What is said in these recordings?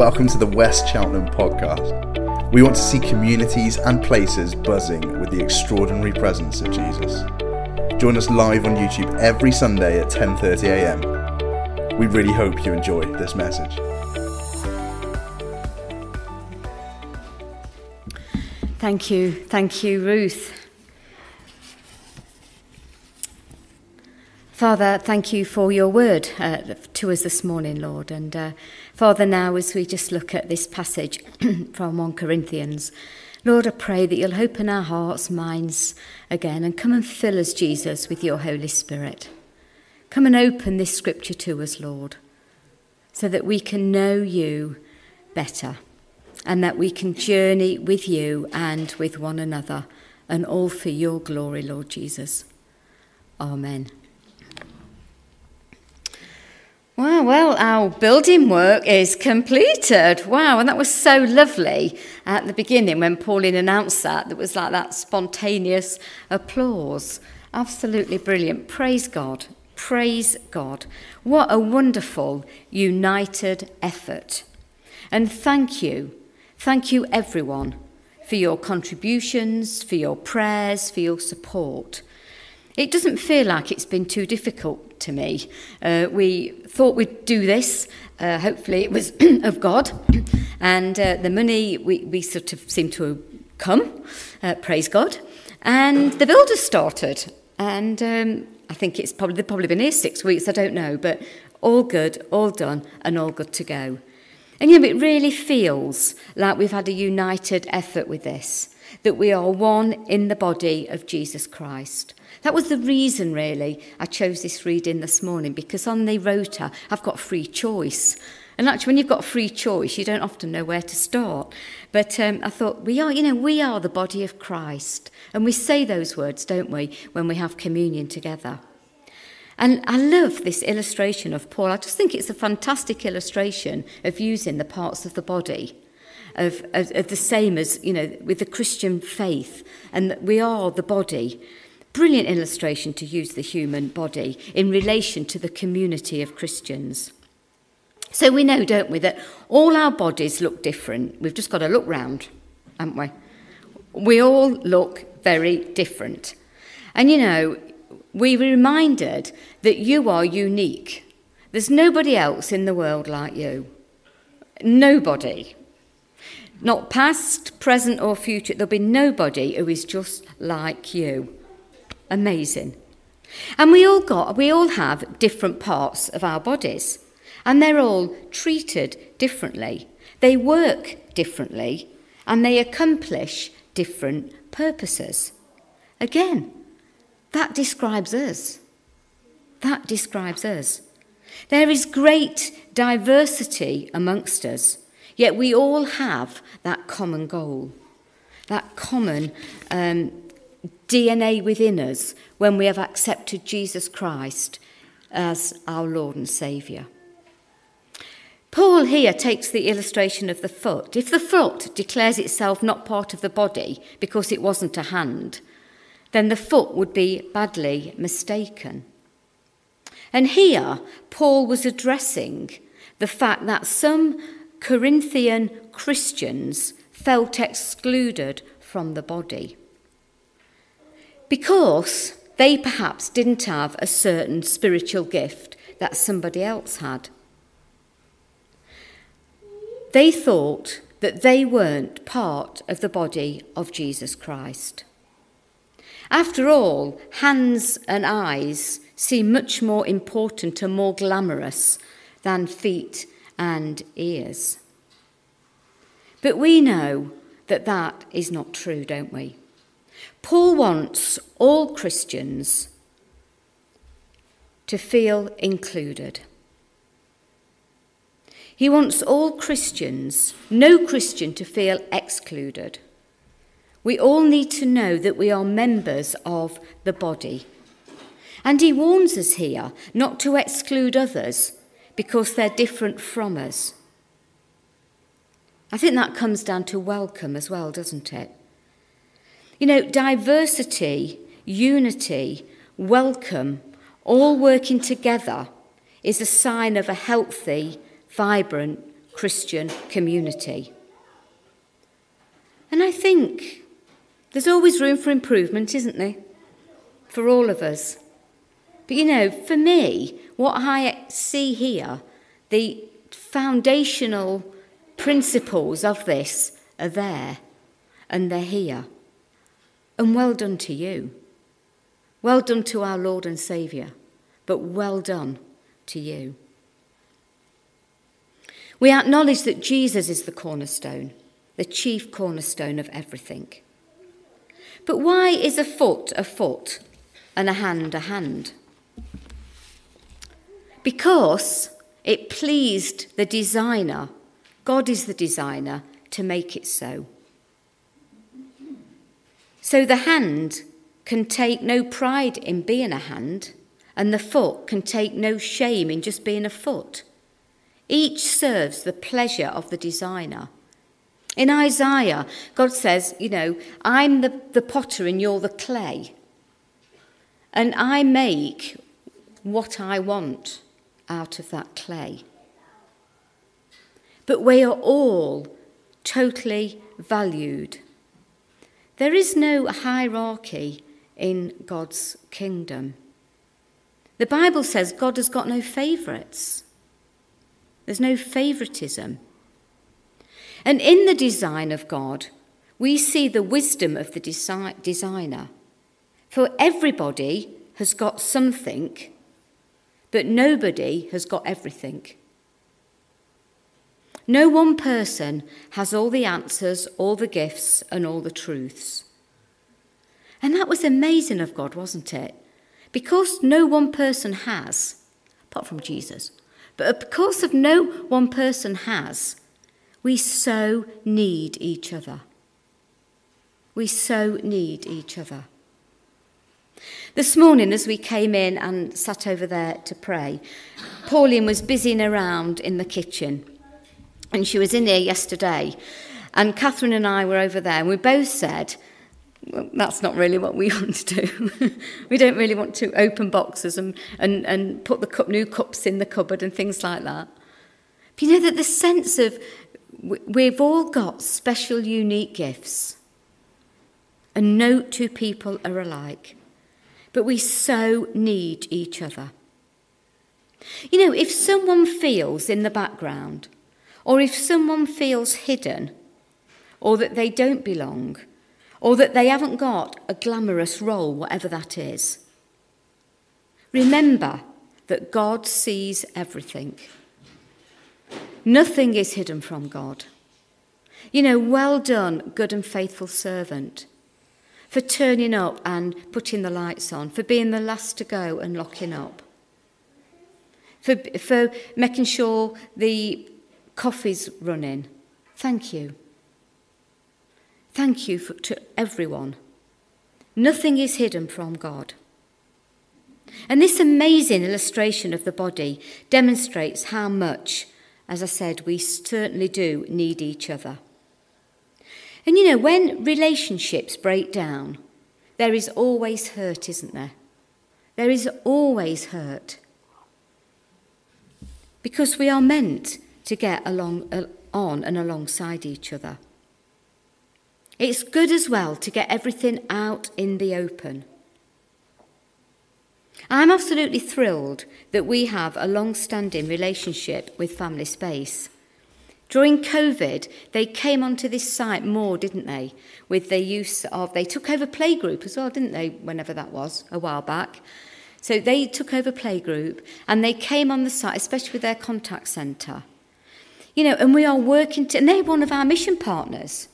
welcome to the West Cheltenham podcast. We want to see communities and places buzzing with the extraordinary presence of Jesus. Join us live on YouTube every Sunday at 10:30 a.m. We really hope you enjoy this message. Thank you. Thank you, Ruth. Father, thank you for your word uh, to us this morning, Lord. And uh, Father, now as we just look at this passage from 1 Corinthians, Lord, I pray that you'll open our hearts, minds again, and come and fill us, Jesus, with your Holy Spirit. Come and open this scripture to us, Lord, so that we can know you better and that we can journey with you and with one another, and all for your glory, Lord Jesus. Amen. Wow, well, our building work is completed. Wow, and that was so lovely at the beginning when Pauline announced that. There was like that spontaneous applause. Absolutely brilliant. Praise God. Praise God. What a wonderful, united effort. And thank you. Thank you, everyone, for your contributions, for your prayers, for your support. It doesn't feel like it's been too difficult to me. Uh, we thought we'd do this. Uh, hopefully, it was of God. And uh, the money, we, we sort of seem to come, uh, praise God. And the builders started. And um, I think it's probably, they've probably been here six weeks, I don't know. But all good, all done, and all good to go. And you know, it really feels like we've had a united effort with this, that we are one in the body of Jesus Christ. That was the reason, really, I chose this reading this morning, because on the rota, I've got free choice. And actually, when you've got free choice, you don't often know where to start. But um, I thought, we are, you know, we are the body of Christ. And we say those words, don't we, when we have communion together. And I love this illustration of Paul. I just think it's a fantastic illustration of using the parts of the body. Of, of, of the same as, you know, with the Christian faith, and that we are the body. Brilliant illustration to use the human body in relation to the community of Christians. So we know, don't we, that all our bodies look different. We've just got to look round, haven't we? We all look very different. And you know, we're reminded that you are unique. There's nobody else in the world like you. Nobody. Not past, present, or future. There'll be nobody who is just like you. Amazing. And we all got we all have different parts of our bodies and they're all treated differently. They work differently and they accomplish different purposes. Again, that describes us. That describes us. There is great diversity amongst us, yet we all have that common goal, that common um, DNA within us when we have accepted Jesus Christ as our Lord and Saviour. Paul here takes the illustration of the foot. If the foot declares itself not part of the body because it wasn't a hand, then the foot would be badly mistaken. And here, Paul was addressing the fact that some Corinthian Christians felt excluded from the body because they perhaps didn't have a certain spiritual gift that somebody else had. They thought that they weren't part of the body of Jesus Christ. After all, hands and eyes seem much more important and more glamorous than feet and ears. But we know that that is not true, don't we? Paul wants all Christians to feel included. He wants all Christians, no Christian, to feel excluded. We all need to know that we are members of the body. And he warns us here not to exclude others because they're different from us. I think that comes down to welcome as well, doesn't it? You know, diversity, unity, welcome, all working together is a sign of a healthy, vibrant Christian community. And I think there's always room for improvement, isn't there? For all of us. But you know, for me, what I see here, the foundational principles of this are there and they're here. And well done to you. Well done to our Lord and Saviour, but well done to you. We acknowledge that Jesus is the cornerstone, the chief cornerstone of everything. But why is a foot a foot and a hand a hand? Because it pleased the designer, God is the designer, to make it so. So the hand can take no pride in being a hand, and the foot can take no shame in just being a foot. Each serves the pleasure of the designer. In Isaiah, God says, You know, I'm the, the potter and you're the clay. And I make what I want out of that clay. But we are all totally valued. There is no hierarchy in God's kingdom. The Bible says God has got no favourites. There's no favoritism. And in the design of God, we see the wisdom of the desi- designer. For everybody has got something, but nobody has got everything. No one person has all the answers, all the gifts, and all the truths. And that was amazing of God, wasn't it? Because no one person has, apart from Jesus, but because of no one person has, we so need each other. We so need each other. This morning, as we came in and sat over there to pray, Pauline was busying around in the kitchen. And she was in here yesterday. And Catherine and I were over there, and we both said, well, that's not really what we want to do. we don't really want to open boxes and, and, and put the cup, new cups in the cupboard and things like that. But you know that the sense of we've all got special, unique gifts, and no two people are alike, but we so need each other. You know, if someone feels in the background, or if someone feels hidden, or that they don't belong, or that they haven't got a glamorous role, whatever that is. Remember that God sees everything. Nothing is hidden from God. You know, well done, good and faithful servant, for turning up and putting the lights on, for being the last to go and locking up, for, for making sure the coffee's running. Thank you. Thank you for, to everyone. Nothing is hidden from God. And this amazing illustration of the body demonstrates how much, as I said, we certainly do need each other. And you know, when relationships break down, there is always hurt, isn't there? There is always hurt. Because we are meant to get along, uh, on and alongside each other. It's good as well to get everything out in the open. I'm absolutely thrilled that we have a long standing relationship with Family Space. During COVID, they came onto this site more, didn't they? With the use of, they took over Playgroup as well, didn't they? Whenever that was, a while back. So they took over Playgroup and they came on the site, especially with their contact centre. You know, and we are working, to, and they're one of our mission partners.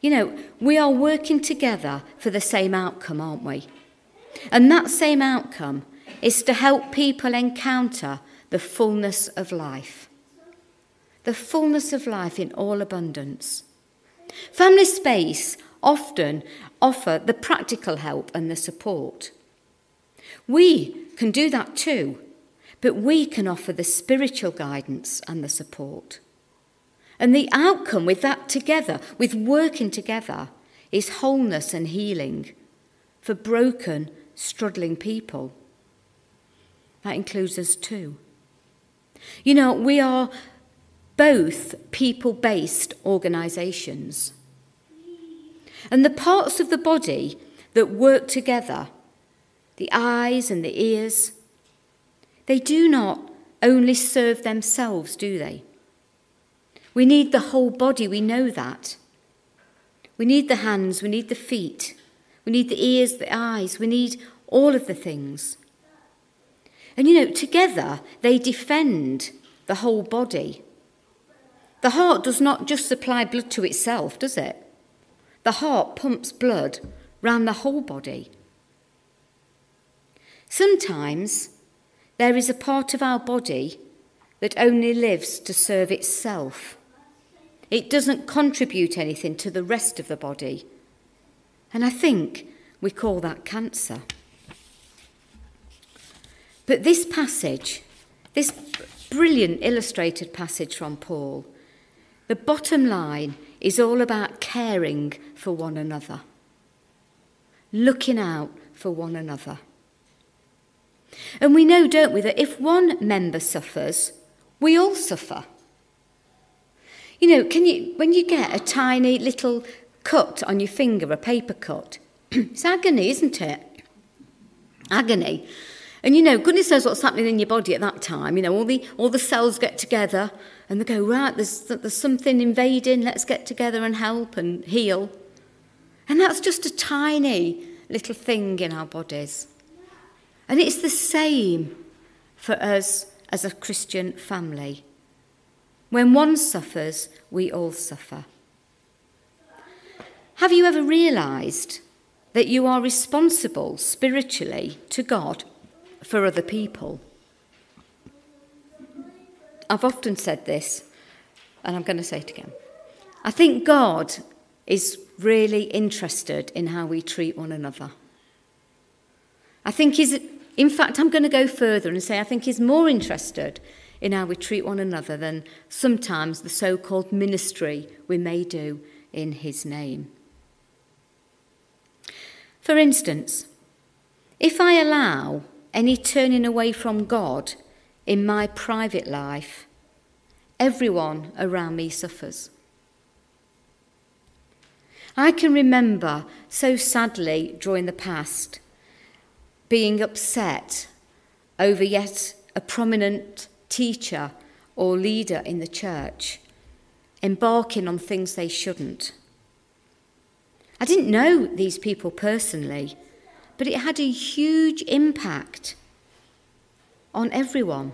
You know, we are working together for the same outcome, aren't we? And that same outcome is to help people encounter the fullness of life. The fullness of life in all abundance. Family space often offer the practical help and the support. We can do that too, but we can offer the spiritual guidance and the support. And the outcome with that together, with working together, is wholeness and healing for broken, struggling people. That includes us too. You know, we are both people based organisations. And the parts of the body that work together, the eyes and the ears, they do not only serve themselves, do they? We need the whole body, we know that. We need the hands, we need the feet, we need the ears, the eyes, we need all of the things. And you know, together they defend the whole body. The heart does not just supply blood to itself, does it? The heart pumps blood round the whole body. Sometimes there is a part of our body that only lives to serve itself. It doesn't contribute anything to the rest of the body. And I think we call that cancer. But this passage, this brilliant illustrated passage from Paul, the bottom line is all about caring for one another, looking out for one another. And we know, don't we, that if one member suffers, we all suffer. You know, can you, when you get a tiny little cut on your finger, a paper cut, it's agony, isn't it? Agony. And you know, goodness knows what's happening in your body at that time. You know, all the all the cells get together and they go, right, there's there's something invading, let's get together and help and heal. And that's just a tiny little thing in our bodies. And it's the same for us as a Christian family. When one suffers, we all suffer. Have you ever realised that you are responsible spiritually to God for other people? I've often said this, and I'm going to say it again. I think God is really interested in how we treat one another. I think he's, in fact, I'm going to go further and say I think he's more interested in how we treat one another than sometimes the so called ministry we may do in his name. For instance, if I allow any turning away from God in my private life, everyone around me suffers. I can remember so sadly during the past being upset over yet a prominent teacher or leader in the church embarking on things they shouldn't. I didn't know these people personally, but it had a huge impact on everyone.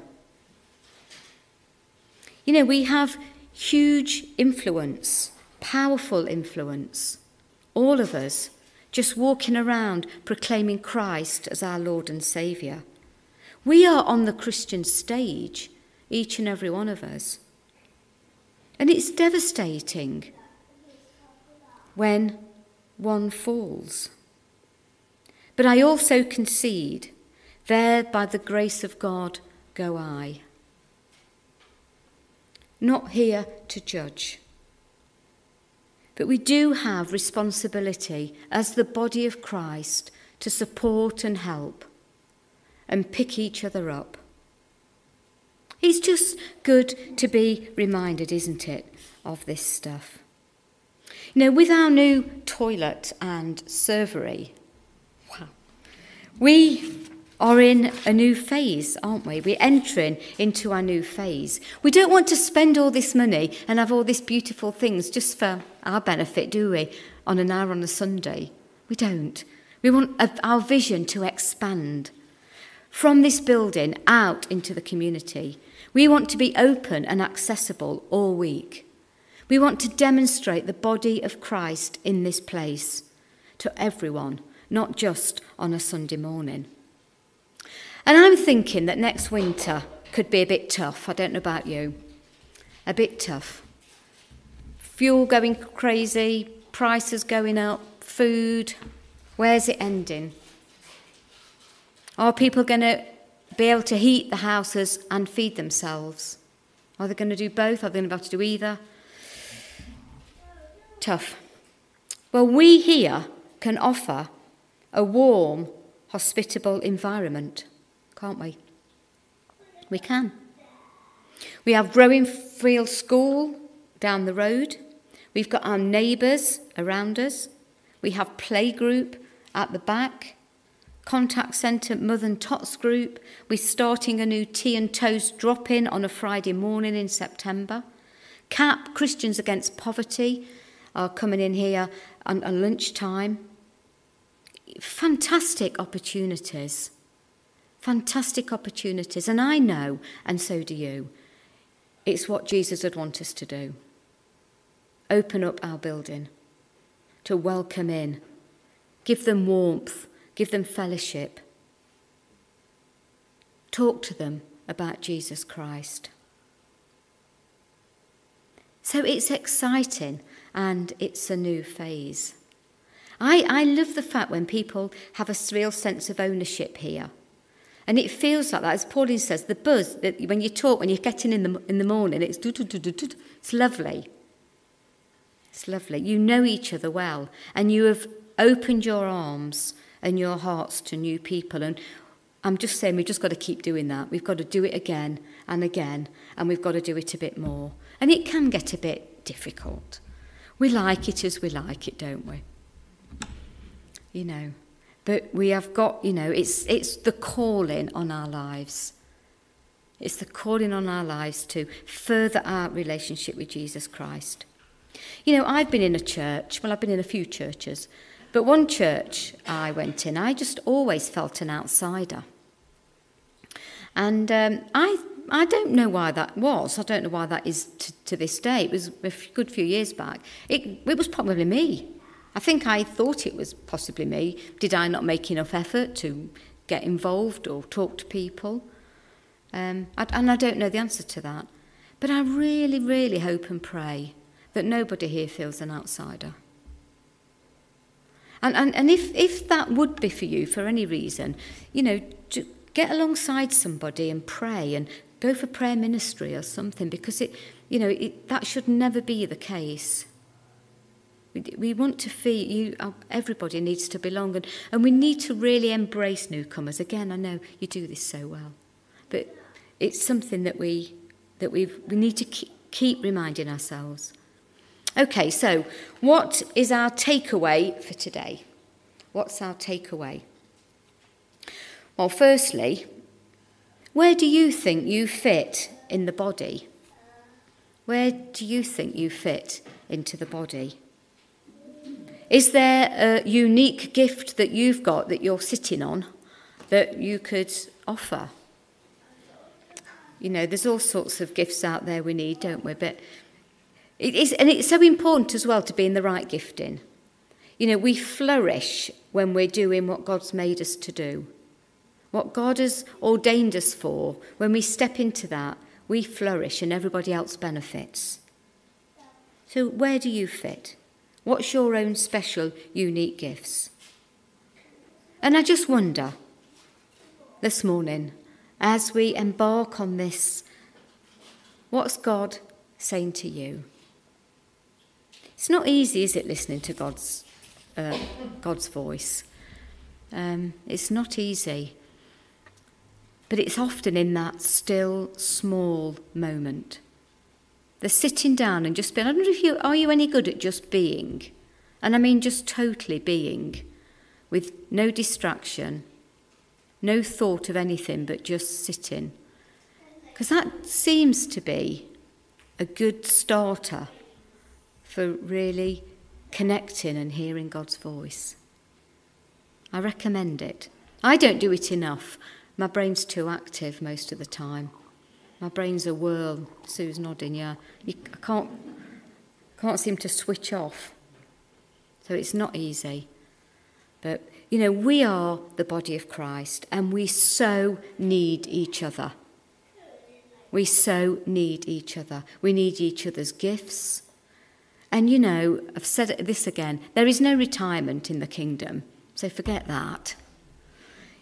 You know, we have huge influence, powerful influence, all of us, just walking around proclaiming Christ as our Lord and Saviour. We are on the Christian stage, each and every one of us. And it's devastating when one falls. But I also concede, there by the grace of God go I. Not here to judge. But we do have responsibility as the body of Christ to support and help and pick each other up. It's just good to be reminded, isn't it, of this stuff. You know, with our new toilet and servery, wow, we are in a new phase, aren't we? We're entering into our new phase. We don't want to spend all this money and have all these beautiful things just for our benefit, do we? On an hour on a Sunday. We don't. We want our vision to expand from this building out into the community. We want to be open and accessible all week. We want to demonstrate the body of Christ in this place to everyone, not just on a Sunday morning. And I'm thinking that next winter could be a bit tough. I don't know about you. A bit tough. Fuel going crazy, prices going up, food. Where's it ending? Are people going to be able to heat the houses and feed themselves? Are they going to do both? Are they going to be able to do either? Tough. Well, we here can offer a warm, hospitable environment, can't we? We can. We have growing Field School down the road. We've got our neighbours around us. We have playgroup at the back. Contact Centre Mother and Tots group. We're starting a new tea and toast drop in on a Friday morning in September. CAP, Christians Against Poverty, are coming in here at lunchtime. Fantastic opportunities. Fantastic opportunities. And I know, and so do you, it's what Jesus would want us to do. Open up our building, to welcome in, give them warmth, give them fellowship. Talk to them about Jesus Christ. So it's exciting and it's a new phase. I, I love the fact when people have a real sense of ownership here. And it feels like that, as Pauline says, the buzz that when you talk, when you're getting in the in the morning, it's do do do do do. It's lovely. It's lovely. You know each other well, and you have opened your arms and your hearts to new people. And I'm just saying, we've just got to keep doing that. We've got to do it again and again, and we've got to do it a bit more. And it can get a bit difficult. We like it as we like it, don't we? You know. But we have got, you know, it's, it's the calling on our lives. It's the calling on our lives to further our relationship with Jesus Christ. You know, I've been in a church, well, I've been in a few churches, but one church I went in, I just always felt an outsider. And um, I, I don't know why that was. I don't know why that is to, to this day. It was a good few years back. It, it was probably me. I think I thought it was possibly me. Did I not make enough effort to get involved or talk to people? Um, I, and I don't know the answer to that. But I really, really hope and pray that nobody here feels an outsider. And, and, and if, if that would be for you for any reason, you know, get alongside somebody and pray and go for prayer ministry or something because it, you know, it, that should never be the case. We, we want to feel you. Uh, everybody needs to belong, and, and we need to really embrace newcomers. Again, I know you do this so well, but it's something that we that we we need to keep, keep reminding ourselves. Okay, so what is our takeaway for today? What's our takeaway? Well, firstly, where do you think you fit in the body? Where do you think you fit into the body? Is there a unique gift that you've got that you're sitting on that you could offer? You know, there's all sorts of gifts out there we need, don't we? But it is, and it's so important as well to be in the right gifting. You know, we flourish when we're doing what God's made us to do. What God has ordained us for, when we step into that, we flourish and everybody else benefits. So, where do you fit? What's your own special, unique gifts? And I just wonder this morning, as we embark on this, what's God saying to you? It's not easy, is it, listening to God's, uh, God's voice? Um, it's not easy. But it's often in that still, small moment the sitting down and just being. I wonder if you are you any good at just being, and I mean just totally being, with no distraction, no thought of anything but just sitting, because that seems to be a good starter for really connecting and hearing God's voice. I recommend it. I don't do it enough. My brain's too active most of the time. My brain's a whirl. Sue's nodding, yeah. You, I can't, can't seem to switch off. So it's not easy. But, you know, we are the body of Christ and we so need each other. We so need each other. We need each other's gifts. And, you know, I've said this again there is no retirement in the kingdom, so forget that.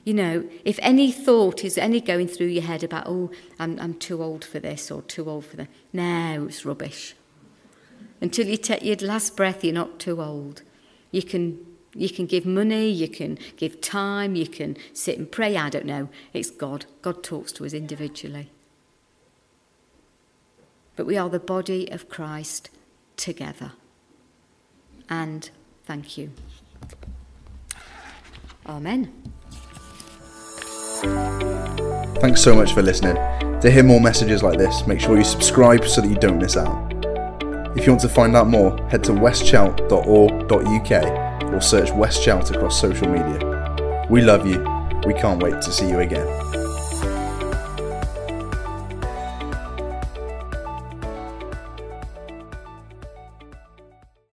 You know, if any thought is any going through your head about, oh, I'm, I'm too old for this or too old for that, no, it's rubbish. Until you take your last breath, you're not too old. You can, you can give money, you can give time, you can sit and pray. I don't know. It's God. God talks to us individually. but we are the body of Christ together. And thank you. Amen. Thanks so much for listening. To hear more messages like this, make sure you subscribe so that you don't miss out. If you want to find out more, head to westchelt.org.uk or search West Chelt across social media. We love you. We can't wait to see you again.